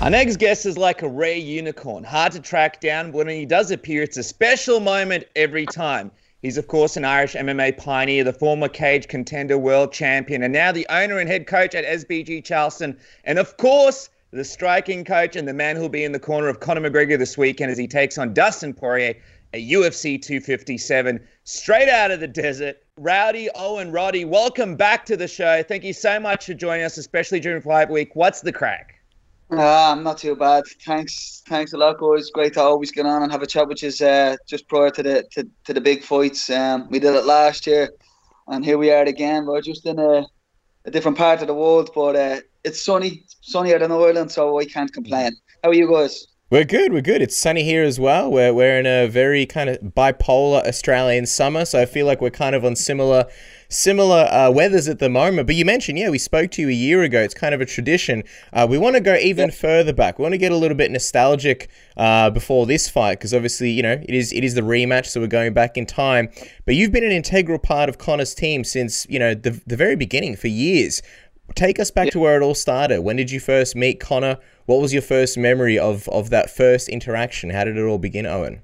Our next guest is like a rare unicorn, hard to track down, but when he does appear, it's a special moment every time. He's, of course, an Irish MMA pioneer, the former cage contender world champion, and now the owner and head coach at SBG Charlestown. And, of course, the striking coach and the man who'll be in the corner of Conor McGregor this weekend as he takes on Dustin Poirier at UFC 257, straight out of the desert. Rowdy oh, Owen Roddy, welcome back to the show. Thank you so much for joining us, especially during Fight Week. What's the crack? Uh, I'm not too bad. Thanks, thanks a lot, guys. Great to always get on and have a chat which is uh, just prior to the to, to the big fights. Um, we did it last year, and here we are again. We're just in a, a different part of the world, but uh, it's sunny, sunnier than Ireland, so I can't complain. How are you guys? We're good. We're good. It's sunny here as well. We're we're in a very kind of bipolar Australian summer, so I feel like we're kind of on similar similar uh, weathers at the moment. But you mentioned, yeah, we spoke to you a year ago. It's kind of a tradition. Uh, we want to go even further back. We want to get a little bit nostalgic uh, before this fight because obviously, you know, it is it is the rematch, so we're going back in time. But you've been an integral part of Conor's team since you know the the very beginning for years. Take us back yeah. to where it all started. When did you first meet Conor? What was your first memory of, of that first interaction? How did it all begin, Owen?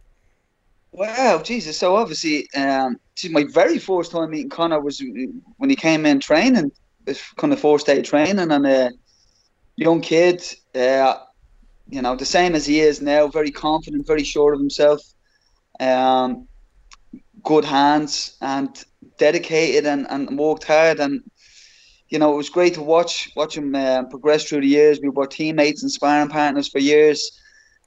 Wow, Jesus! So obviously, um, my very first time meeting Conor was when he came in training, this kind of first day training, and a young kid, uh, you know, the same as he is now, very confident, very sure of himself, um, good hands, and dedicated, and, and worked hard, and you know, it was great to watch watch him uh, progress through the years. We were teammates and sparring partners for years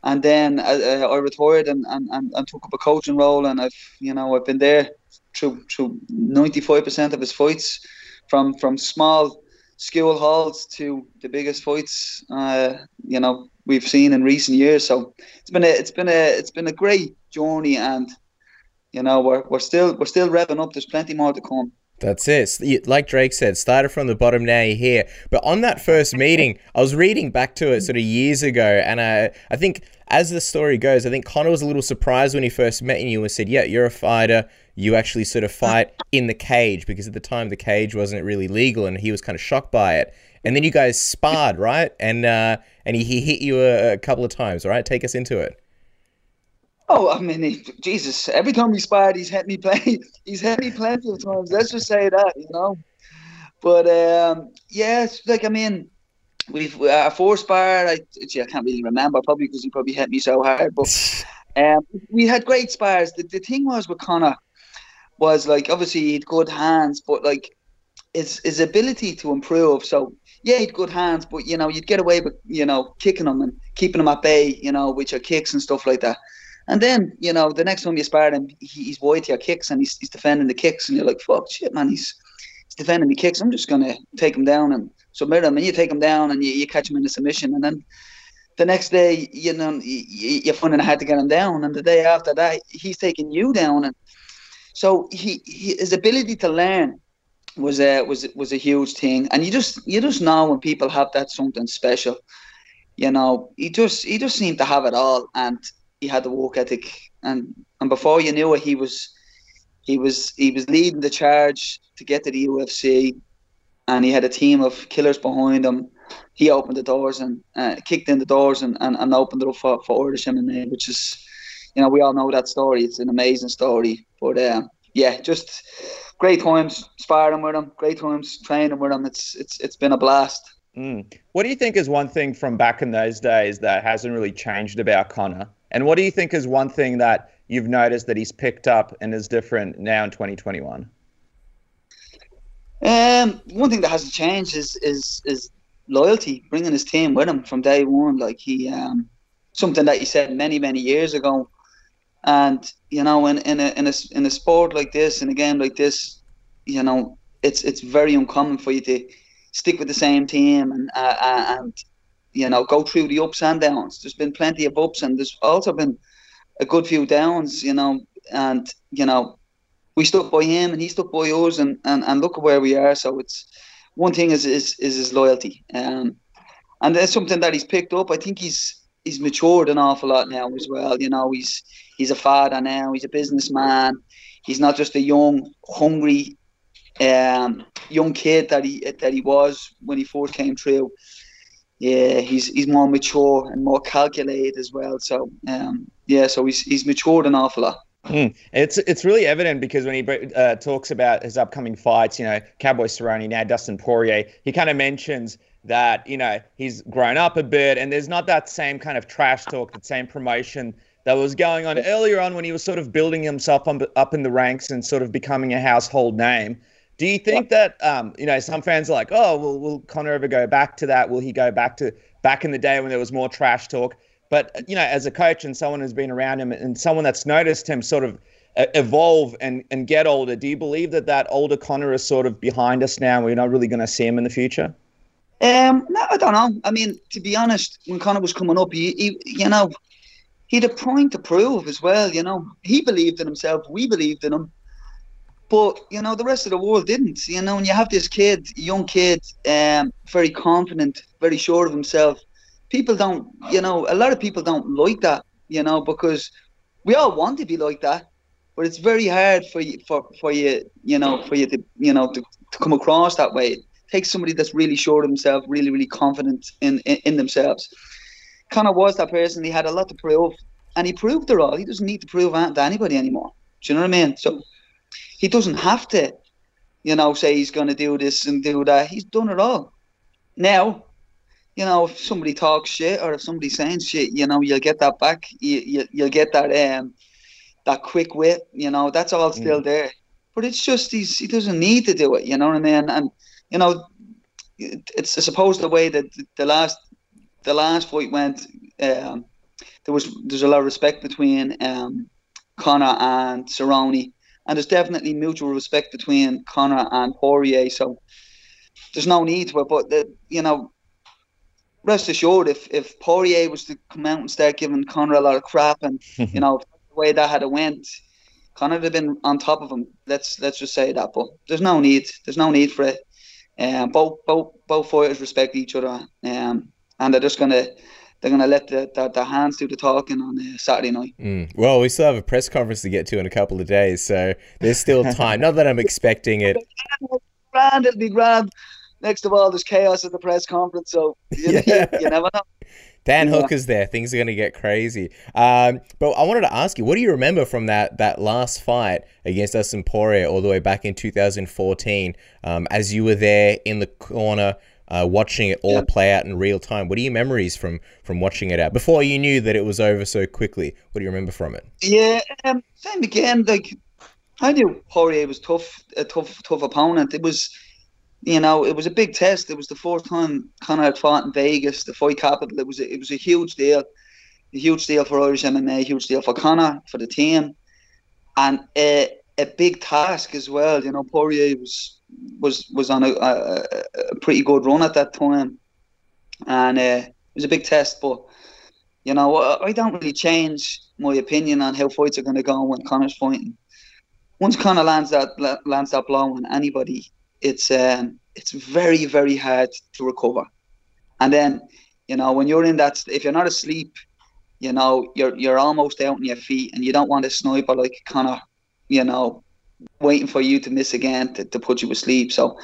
and then uh, uh, I retired and, and, and, and, took up a coaching role, and I've you know I've been there through through ninety five percent of his fights, from from small school halls to the biggest fights uh, you know we've seen in recent years. So it's been a it's been a it's been a great journey, and you know we're we're still we're still revving up. There's plenty more to come. That's it. Like Drake said, started from the bottom, now you're here. But on that first meeting, I was reading back to it sort of years ago, and I, I think as the story goes, I think Conor was a little surprised when he first met you and said, "Yeah, you're a fighter. You actually sort of fight in the cage because at the time the cage wasn't really legal, and he was kind of shocked by it." And then you guys sparred, right? And uh, and he, he hit you a, a couple of times, right? Take us into it. Oh, I mean, he, Jesus! Every time we spied, he's hit me play. He's hit me plenty of times. Let's just say that, you know. But um, yeah, like I mean, we've uh, four spar. I, gee, I can't really remember, probably because he probably hit me so hard. But um, we had great spars. The, the thing was with Conor was like obviously he had good hands, but like his his ability to improve. So yeah, he'd good hands, but you know you'd get away with you know kicking him and keeping him at bay, you know, with your kicks and stuff like that. And then, you know, the next time you spar him, he's wide to your kicks and he's, he's defending the kicks, and you're like, fuck, shit, man, he's, he's defending the kicks. I'm just going to take him down and submit him. And you take him down and you, you catch him in a submission. And then the next day, you know, you, you're finding hard to get him down. And the day after that, he's taking you down. And so he, he his ability to learn was a was was a huge thing. And you just you just know when people have that something special. You know, he just he just seemed to have it all. And he had the work ethic, and and before you knew it, he was he was he was leading the charge to get to the UFC, and he had a team of killers behind him. He opened the doors and uh, kicked in the doors and, and, and opened it up for, for Irish MMA, which is, you know, we all know that story. It's an amazing story. But uh, yeah, just great times sparring with him, great times training with him. It's it's it's been a blast. Mm. What do you think is one thing from back in those days that hasn't really changed about Conor? And what do you think is one thing that you've noticed that he's picked up and is different now in 2021? Um, one thing that hasn't changed is is is loyalty, bringing his team with him from day one. Like he, um, something that he said many many years ago, and you know, in in a in a in a sport like this, in a game like this, you know, it's it's very uncommon for you to stick with the same team and uh, and you know, go through the ups and downs. There's been plenty of ups, and there's also been a good few downs, you know, and you know, we stuck by him, and he stuck by us, and and, and look at where we are. So it's one thing is is, is his loyalty, um, and that's something that he's picked up. I think he's he's matured an awful lot now as well. You know, he's he's a father now. He's a businessman. He's not just a young, hungry, um, young kid that he that he was when he first came through yeah, he's he's more mature and more calculated as well. So um, yeah, so he's he's matured an awful lot. Mm. It's it's really evident because when he uh, talks about his upcoming fights, you know, Cowboy Cerrone, now Dustin Poirier, he kind of mentions that you know he's grown up a bit, and there's not that same kind of trash talk, that same promotion that was going on earlier on when he was sort of building himself up, up in the ranks and sort of becoming a household name. Do you think that um, you know some fans are like, oh, will will Conor ever go back to that? Will he go back to back in the day when there was more trash talk? But you know, as a coach and someone who's been around him and someone that's noticed him sort of evolve and and get older, do you believe that that older Conor is sort of behind us now? We're not really going to see him in the future. Um, no, I don't know. I mean, to be honest, when Conor was coming up, he, he you know, he had a point to prove as well. You know, he believed in himself. We believed in him. But you know, the rest of the world didn't. You know, and you have this kid, young kid, um, very confident, very sure of himself, people don't. You know, a lot of people don't like that. You know, because we all want to be like that, but it's very hard for you for for you. You know, for you to you know to, to come across that way. It takes somebody that's really sure of himself, really really confident in in, in themselves. Of was that person. He had a lot to prove, and he proved it all. He doesn't need to prove to anybody anymore. Do you know what I mean? So he doesn't have to, you know, say he's going to do this and do that. He's done it all. Now, you know, if somebody talks shit or if somebody's saying shit, you know, you'll get that back. You, you you'll get that um that quick wit. You know, that's all still mm. there. But it's just he's he doesn't need to do it. You know what I mean? And you know, it's I suppose the way that the last the last fight went. Um, there was there's a lot of respect between um, Conor and Cerrone and there's definitely mutual respect between Conor and Poirier. So there's no need to it. But the, you know, rest assured, if if Poirier was to come out and start giving Conor a lot of crap, and you know the way that had went, Conor would have been on top of him. Let's let's just say that. But there's no need. There's no need for it. Um, both both both fighters respect each other, um, and they're just gonna they're going to let the, the, the, hands do the talking on uh, Saturday night. Mm. Well, we still have a press conference to get to in a couple of days, so there's still time. Not that I'm expecting it. Grand, it'll be grand. Next of all, there's chaos at the press conference, so you, yeah. you, you never know. Dan yeah. Hooker's there. Things are going to get crazy. Um, but I wanted to ask you, what do you remember from that that last fight against Dustin Poirier all the way back in 2014? Um, as you were there in the corner, uh, watching it all yeah. play out in real time. What are your memories from from watching it out before you knew that it was over so quickly? What do you remember from it? Yeah, um, same again. Like I knew Poirier was tough, a tough, tough opponent. It was, you know, it was a big test. It was the fourth time Conor had fought in Vegas, the fight capital. It was a, it was a huge deal, a huge deal for Irish MMA, a huge deal for Conor, for the team, and a, a big task as well. You know, Poirier was was was on a, a, a pretty good run at that time, and uh, it was a big test. But you know, I don't really change my opinion on how fights are going to go when Conor's fighting. Once Conor lands that lands that blow on anybody, it's um, it's very very hard to recover. And then, you know, when you're in that, if you're not asleep, you know, you're you're almost out on your feet, and you don't want to sniper like Conor, you know, waiting for you to miss again to, to put you asleep. So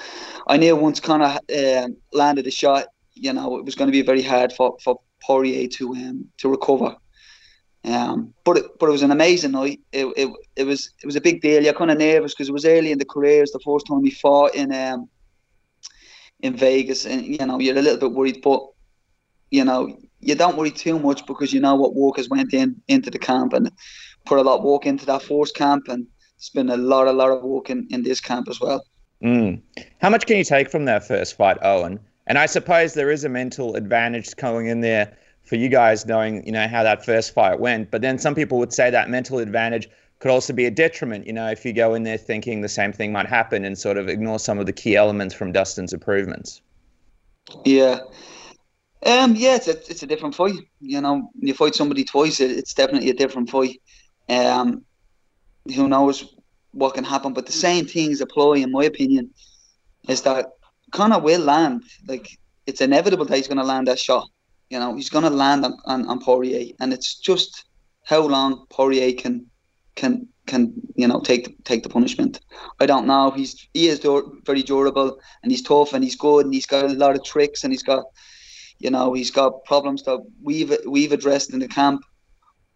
I knew once Conor uh, landed a shot, you know, it was going to be very hard for, for Poirier to um, to recover. Um, but it, but it was an amazing night. It, it, it was it was a big deal. You're kind of nervous because it was early in the career. It's the first time he fought in um in Vegas, and you know you're a little bit worried, but you know you don't worry too much because you know what Walker's went in into the camp and put a lot of work into that force camp and it's been a lot, a lot of work in, in this camp as well. Mm. How much can you take from that first fight, Owen? And I suppose there is a mental advantage going in there for you guys knowing, you know, how that first fight went. But then some people would say that mental advantage could also be a detriment, you know, if you go in there thinking the same thing might happen and sort of ignore some of the key elements from Dustin's improvements. Yeah. Um, yeah, it's a, it's a different fight. You know, you fight somebody twice, it, it's definitely a different fight. Um, who knows what can happen. But the same things apply, in my opinion, is that Conor will land. Like it's inevitable that he's going to land that shot. You know, he's going to land on, on, on Poirier, and it's just how long Poirier can can can you know take take the punishment. I don't know. He's he is very durable and he's tough and he's good and he's got a lot of tricks and he's got You know, he's got problems that we've we've addressed in the camp,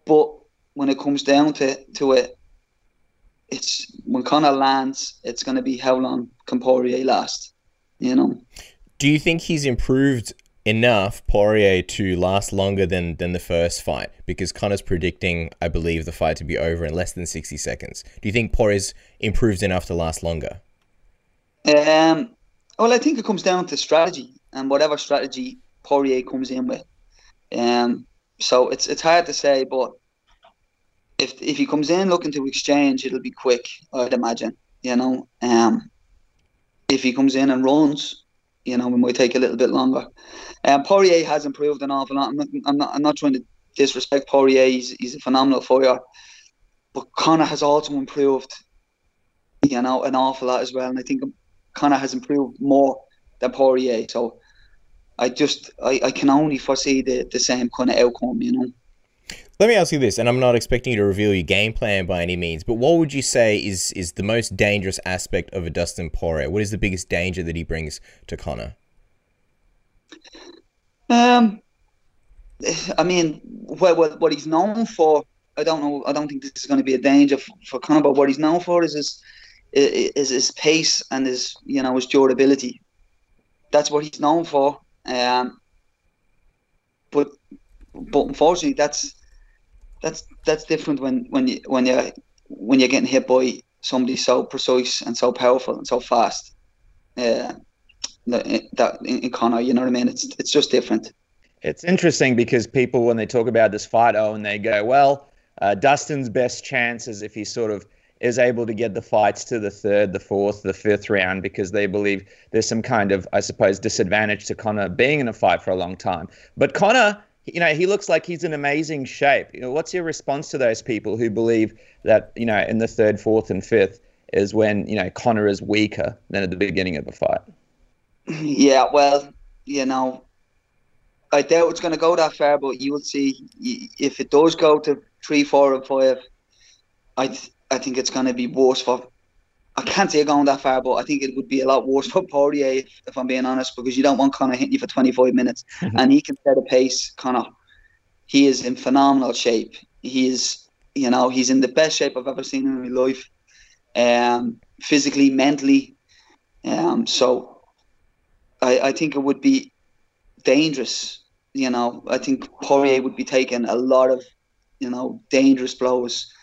but when it comes down to to it, it's when Conor lands, it's going to be how long can Poirier last? You know. Do you think he's improved enough Poirier to last longer than than the first fight? Because Conor's predicting, I believe, the fight to be over in less than sixty seconds. Do you think Poirier's improved enough to last longer? Um. Well, I think it comes down to strategy and whatever strategy Poirier comes in with. Um. So it's it's hard to say, but if if he comes in looking to exchange, it'll be quick. I'd imagine. You know. Um. If he comes in and runs, you know, it might take a little bit longer. Um, Poirier has improved an awful lot. I'm not, I'm not, I'm not trying to disrespect Poirier. He's, he's a phenomenal fighter. But Conor has also improved, you know, an awful lot as well. And I think Conor has improved more than Poirier. So I just, I, I can only foresee the, the same kind of outcome, you know. Let me ask you this, and I'm not expecting you to reveal your game plan by any means, but what would you say is is the most dangerous aspect of a Dustin Poirier? What is the biggest danger that he brings to Conor? Um, I mean, what, what what he's known for, I don't know. I don't think this is going to be a danger for, for Conor, but what he's known for is his is his pace and his you know his durability. That's what he's known for. Um, but but unfortunately, that's that's that's different when when you when you when you're getting hit by somebody so precise and so powerful and so fast. Uh, that in, in Conor, you know what I mean? It's it's just different. It's interesting because people, when they talk about this fight, oh, and they go, well, uh, Dustin's best chance is if he sort of is able to get the fights to the third, the fourth, the fifth round because they believe there's some kind of, I suppose, disadvantage to Conor being in a fight for a long time. But Conor you know, he looks like he's in amazing shape. You know, what's your response to those people who believe that, you know, in the third, fourth, and fifth is when, you know, Conor is weaker than at the beginning of a fight? Yeah, well, you know, I doubt it's going to go that far, but you will see if it does go to three, four, and five. I th- I think it's going to be worse for I can't say going that far, but I think it would be a lot worse for Poirier, if, I'm being honest, because you don't want Conor hitting you for 25 minutes. Mm-hmm. And he can set a pace. Conor, he is in phenomenal shape. He is, you know, he's in the best shape I've ever seen in my life, um, physically, mentally. Um, so I, I think it would be dangerous. You know, I think Poirier would be taking a lot of, you know, dangerous blows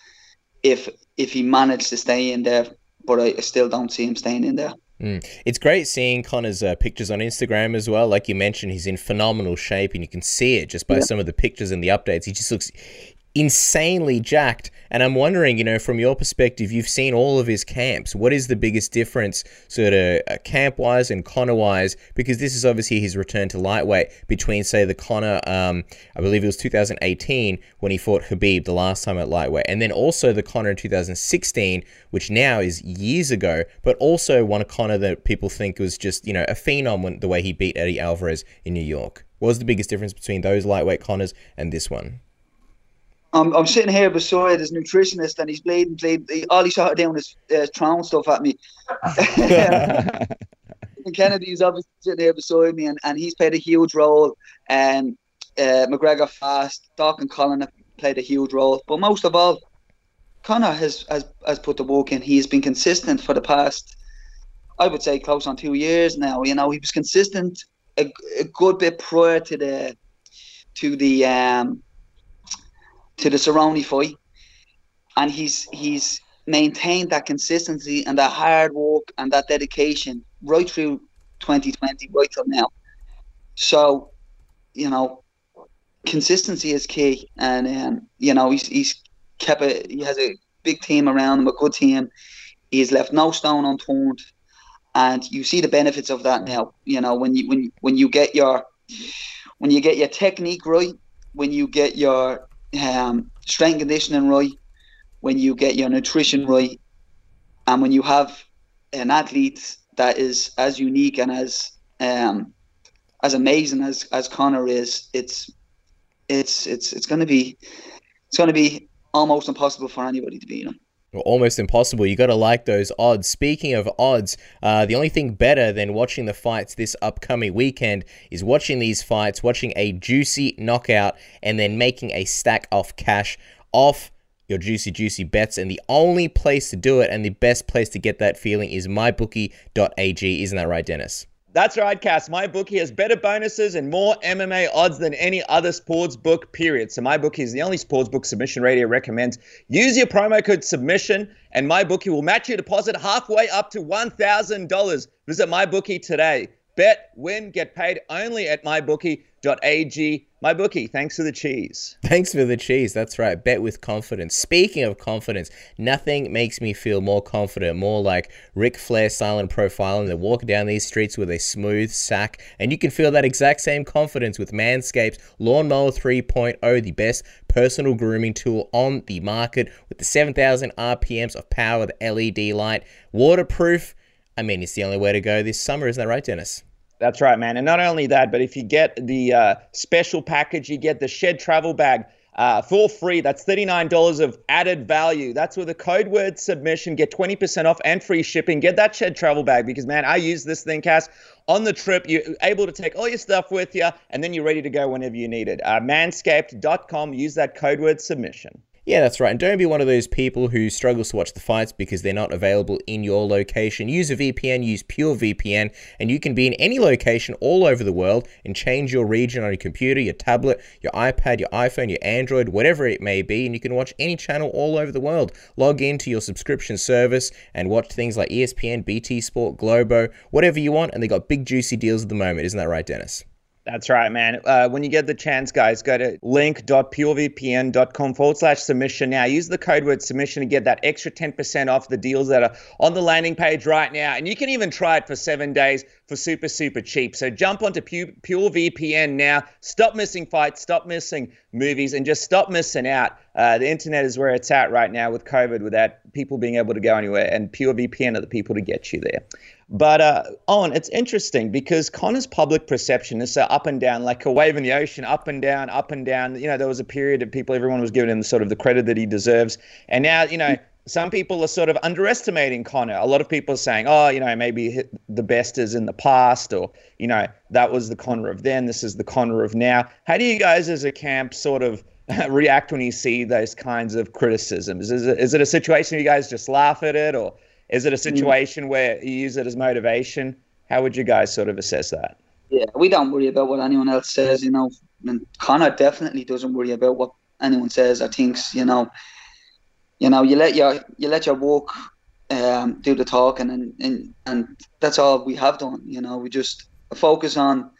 if if he managed to stay in there but I still don't see him staying in there. Mm. It's great seeing Conor's uh, pictures on Instagram as well. Like you mentioned, he's in phenomenal shape, and you can see it just by yeah. some of the pictures and the updates. He just looks insanely jacked. And I'm wondering, you know, from your perspective, you've seen all of his camps. What is the biggest difference, sort of uh, camp wise and Conor wise? Because this is obviously his return to lightweight between, say, the Conor, um, I believe it was 2018 when he fought Khabib the last time at lightweight, and then also the Conor in 2016, which now is years ago, but also one of Conor that people think was just, you know, a phenom when, the way he beat Eddie Alvarez in New York. What was the biggest difference between those lightweight Conors and this one? I'm, I'm sitting here beside his nutritionist and he's bleeding, bleeding. He, all he shot down his uh, throwing stuff at me. And Kennedy's obviously sitting here beside me and, and he's played a huge role. And uh, McGregor fast, Doc and Colin have played a huge role. But most of all, Conor has, has, has put the work in. He's been consistent for the past, I would say, close on two years now. You know, he was consistent a, a good bit prior to the to the um, to the Cerrone fight, and he's he's maintained that consistency and that hard work and that dedication right through 2020, right till now. So, you know, consistency is key, and um, you know he's he's kept a he has a big team around him, a good team. He's left no stone unturned, and you see the benefits of that now. You know when you when when you get your when you get your technique right, when you get your um, strength conditioning right, when you get your nutrition right, and when you have an athlete that is as unique and as um, as amazing as as Conor is, it's it's it's it's going to be it's going to be almost impossible for anybody to beat him. Almost impossible. You got to like those odds. Speaking of odds, uh, the only thing better than watching the fights this upcoming weekend is watching these fights, watching a juicy knockout, and then making a stack of cash off your juicy, juicy bets. And the only place to do it and the best place to get that feeling is mybookie.ag. Isn't that right, Dennis? That's right, Cass. My bookie has better bonuses and more MMA odds than any other sports book, period. So my bookie is the only sports book submission radio recommends. Use your promo code submission and my bookie will match your deposit halfway up to $1,000. Visit my bookie today. Bet, win, get paid only at mybookie.ag. My bookie, thanks for the cheese. Thanks for the cheese. That's right. Bet with confidence. Speaking of confidence, nothing makes me feel more confident, more like Ric Flair silent profiling than walking down these streets with a smooth sack. And you can feel that exact same confidence with Manscaped's Lawnmower 3.0, the best personal grooming tool on the market with the 7,000 RPMs of power, the LED light, waterproof I mean, it's the only way to go this summer, isn't that right, Dennis? That's right, man. And not only that, but if you get the uh, special package, you get the Shed Travel Bag uh, for free. That's $39 of added value. That's with a code word submission. Get 20% off and free shipping. Get that Shed Travel Bag because, man, I use this thing, Cass. On the trip, you're able to take all your stuff with you, and then you're ready to go whenever you need it. Uh, manscaped.com. Use that code word submission. Yeah, that's right. And don't be one of those people who struggles to watch the fights because they're not available in your location. Use a VPN, use PureVPN, and you can be in any location all over the world and change your region on your computer, your tablet, your iPad, your iPhone, your Android, whatever it may be, and you can watch any channel all over the world. Log into your subscription service and watch things like ESPN, BT Sport, Globo, whatever you want, and they got big juicy deals at the moment. Isn't that right, Dennis? That's right, man. Uh, when you get the chance, guys, go to link.purevpn.com forward slash submission now. Use the code word submission to get that extra 10% off the deals that are on the landing page right now. And you can even try it for seven days for super, super cheap. So jump onto Pure VPN now. Stop missing fights, stop missing movies, and just stop missing out. Uh, the internet is where it's at right now with COVID without people being able to go anywhere. And Pure VPN are the people to get you there. But uh, Owen, it's interesting because Conor's public perception is so up and down, like a wave in the ocean, up and down, up and down. You know, there was a period of people, everyone was giving him sort of the credit that he deserves, and now, you know, some people are sort of underestimating Conor. A lot of people are saying, oh, you know, maybe the best is in the past, or you know, that was the Conor of then, this is the Conor of now. How do you guys, as a camp, sort of react when you see those kinds of criticisms? Is it, is it a situation you guys just laugh at it, or is it a mm. situation where you use it as motivation? How would you guys sort of assess that? Yeah, we don't worry about what anyone else says, you know. And Conor definitely doesn't worry about what anyone says or thinks, you know. You know, you let your you let your work um, do the talking, and, and and that's all we have done. You know, we just focus on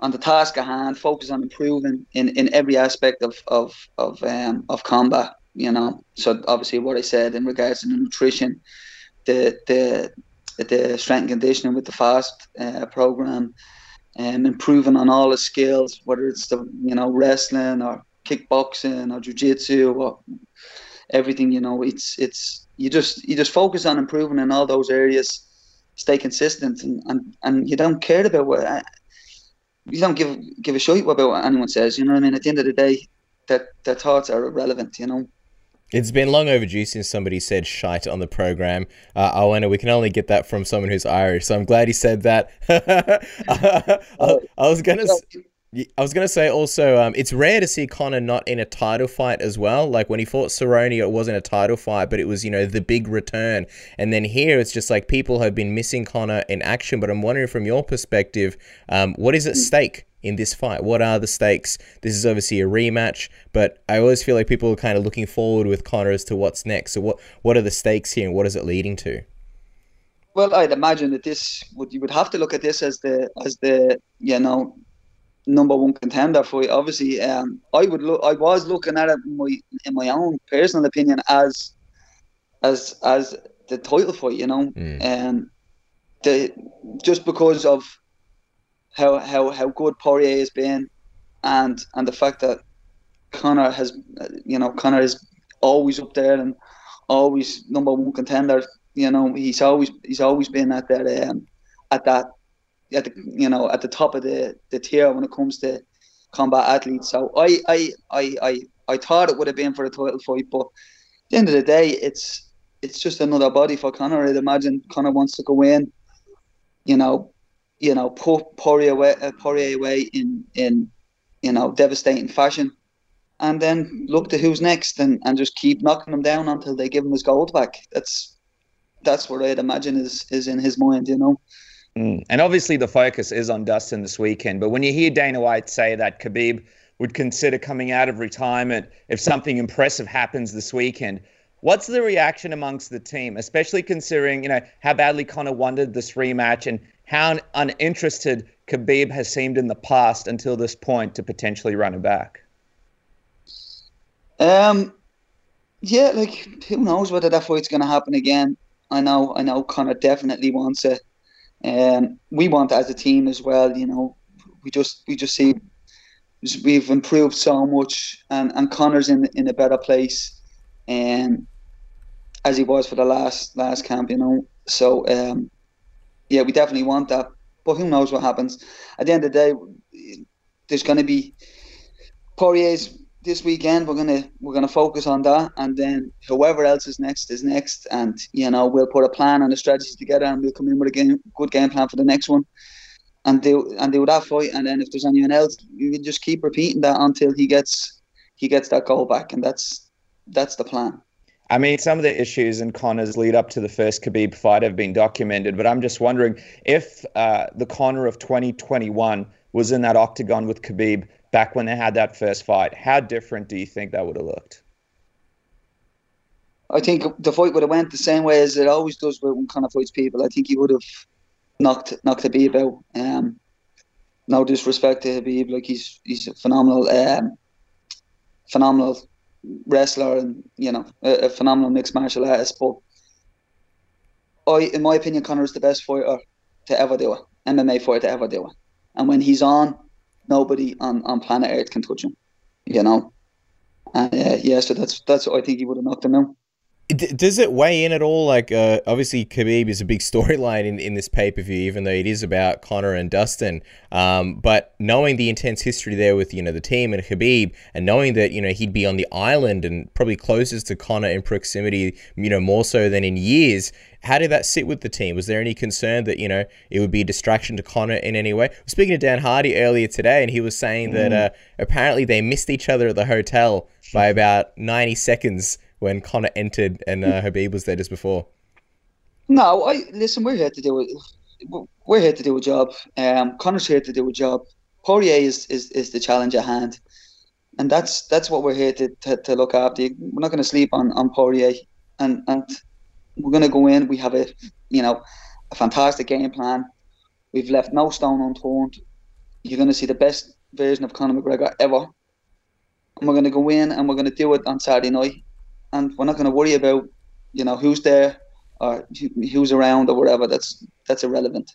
on the task at hand, focus on improving in, in every aspect of of of um, of combat. You know, so obviously what I said in regards to the nutrition, the the the strength and conditioning with the fast uh, program, and um, improving on all the skills, whether it's the you know wrestling or kickboxing or jiu-jitsu or everything. You know, it's it's you just you just focus on improving in all those areas, stay consistent, and and, and you don't care about what uh, you don't give give a shit about what anyone says. You know what I mean? At the end of the day, that their thoughts are irrelevant. You know. It's been long overdue since somebody said shite on the program. Uh, Owen, we can only get that from someone who's Irish, so I'm glad he said that. I, I, was gonna. I was gonna say also, um, it's rare to see Conor not in a title fight as well. Like when he fought Cerrone, it wasn't a title fight, but it was you know the big return. And then here, it's just like people have been missing Conor in action. But I'm wondering from your perspective, um, what is at stake in this fight? What are the stakes? This is obviously a rematch, but I always feel like people are kind of looking forward with Conor as to what's next. So what what are the stakes here, and what is it leading to? Well, I'd imagine that this would you would have to look at this as the as the you know number one contender for you. Obviously, um, I would look. I was looking at it in my in my own personal opinion as as as the title fight. You know, mm. um, the just because of how how how good Poirier has been, and and the fact that Conor has, you know, Conor is always up there and always number one contender. You know, he's always he's always been at that um, at that at the you know at the top of the the tier when it comes to combat athletes. So I I I I, I thought it would have been for a title fight, but at the end of the day, it's it's just another body for Conor. I'd imagine Conor wants to go in, you know, you know, put Poirier away, uh, Poirier away in in you know devastating fashion, and then look to who's next and, and just keep knocking them down until they give him his gold back. That's that's what I'd imagine is is in his mind, you know. Mm. And obviously the focus is on Dustin this weekend. But when you hear Dana White say that Khabib would consider coming out of retirement if something impressive happens this weekend, what's the reaction amongst the team, especially considering you know how badly Conor wanted this rematch and how uninterested Khabib has seemed in the past until this point to potentially run it back? Um, yeah, like who knows whether that fight's going to happen again. I know, I know, Conor definitely wants it. Um, we want as a team as well. You know, we just we just see we've improved so much, and and Conor's in in a better place, and um, as he was for the last last camp. You know, so um, yeah, we definitely want that. But who knows what happens? At the end of the day, there's going to be Poirier's this weekend we're gonna we're gonna focus on that, and then whoever else is next is next, and you know we'll put a plan and a strategy together, and we'll come in with a game, good game plan for the next one, and do and do that fight, and then if there's anyone else, you can just keep repeating that until he gets he gets that goal back, and that's that's the plan. I mean, some of the issues in Conor's lead up to the first Khabib fight have been documented, but I'm just wondering if uh, the Conor of 2021 was in that octagon with Khabib back when they had that first fight. How different do you think that would have looked? I think the fight would have went the same way as it always does when Conor fights people. I think he would have knocked knocked Khabib out. Um, no disrespect to Khabib, like he's he's a phenomenal, um, phenomenal wrestler and you know a, a, phenomenal mixed martial artist. But I, in my opinion, Conor is the best fighter to ever do it, MMA fighter to ever do it. And when he's on, nobody on, on planet Earth can touch him. You know, and uh, yeah, so that's that's what I think he would have knocked him out. Does it weigh in at all? Like, uh, obviously, Khabib is a big storyline in, in this pay per view, even though it is about Conor and Dustin. Um, but knowing the intense history there with you know the team and Khabib, and knowing that you know he'd be on the island and probably closest to Conor in proximity, you know more so than in years, how did that sit with the team? Was there any concern that you know it would be a distraction to Conor in any way? Speaking to Dan Hardy earlier today, and he was saying mm. that uh, apparently they missed each other at the hotel by about ninety seconds when Conor entered and uh, Khabib was there just before. No, I listen. We're here to do. We're here to do a job. Um, Conor's here to do a job. Poirier is, is, is the challenge at hand, and that's that's what we're here to, to, to look after. We're not going to sleep on, on Poirier, and and we're going to go in. We have a, you know, a fantastic game plan. We've left no stone unturned. You're going to see the best version of Conor McGregor ever. And we're going to go in and we're going to do it on Saturday night. And we're not going to worry about, you know, who's there or who's around or whatever. That's that's irrelevant.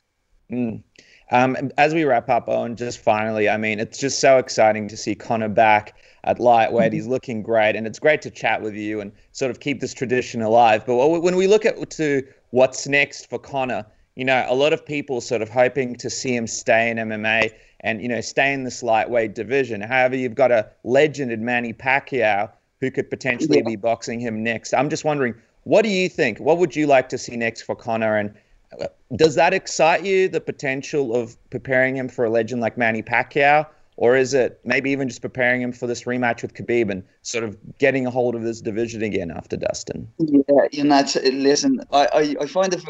Mm. Um, as we wrap up, Owen, just finally, I mean, it's just so exciting to see Conor back at lightweight. He's looking great, and it's great to chat with you and sort of keep this tradition alive. But when we look at to what's next for Conor, you know, a lot of people sort of hoping to see him stay in MMA and you know stay in this lightweight division. However, you've got a legend in Manny Pacquiao who could potentially yeah. be boxing him next. I'm just wondering, what do you think? What would you like to see next for Conor? And uh, does that excite you, the potential of preparing him for a legend like Manny Pacquiao? Or is it maybe even just preparing him for this rematch with Khabib and sort of getting a hold of this division again after Dustin? Yeah, you know, listen, I, I, I find it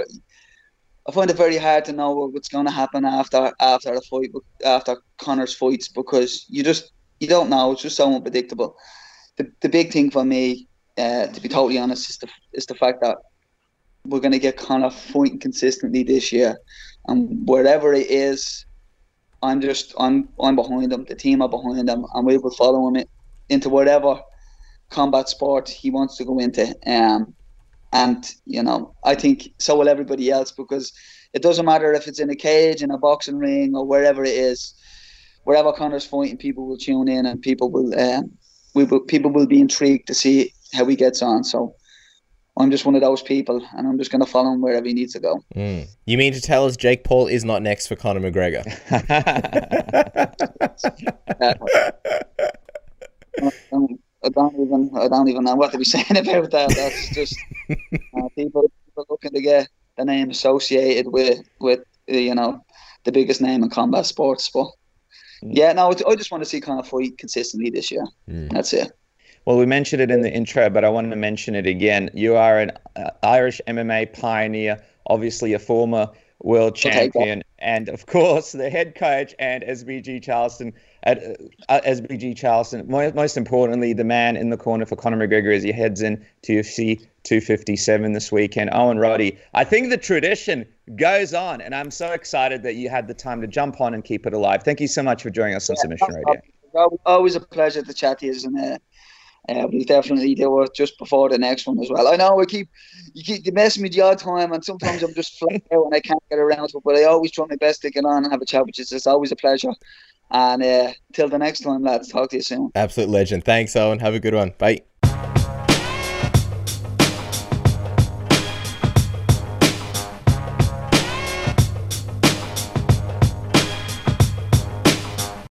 I find it very hard to know what's going to happen after after the fight after Conor's fights because you just you don't know. It's just so unpredictable. The, the big thing for me, uh, to be totally honest, is the is the fact that we're going to get Conor fighting consistently this year, and wherever it is, I'm just I'm I'm behind him. The team are behind him, and we will follow him into whatever combat sport he wants to go into. Um, and you know, I think so will everybody else because it doesn't matter if it's in a cage, in a boxing ring, or wherever it is. Wherever Conor's fighting, people will tune in, and people will um, we will people will be intrigued to see how he gets on. So I'm just one of those people, and I'm just going to follow him wherever he needs to go. Mm. You mean to tell us Jake Paul is not next for Conor McGregor? I don't even I don't even know what to be saying about that. That's just uh, people, people looking to get the name associated with with you know the biggest name in combat sports. But. Yeah, no, I just want to see Conor fight consistently this year. Mm. That's it. Well, we mentioned it in the intro, but I wanted to mention it again. You are an uh, Irish MMA pioneer, obviously a former world champion, and of course the head coach and SBG Charlestown at uh, SBG Charlestown. Most importantly, the man in the corner for Conor McGregor as he heads in to UFC 257 this weekend. Owen Roddy, I think the tradition goes on, and I'm so excited that you had the time to jump on and keep it alive. Thank you so much for joining us on yeah, Submission Radio. Always a pleasure to chat to you, and uh, uh, we'll definitely do it just before the next one as well. I know we keep you keep you messing me the odd time, and sometimes I'm just flat out and I can't get around to it. But I always try my best to get on and have a chat which is It's always a pleasure. And uh, till the next time, lads. Talk to you soon. Absolute legend. Thanks, Owen. Have a good one. Bye.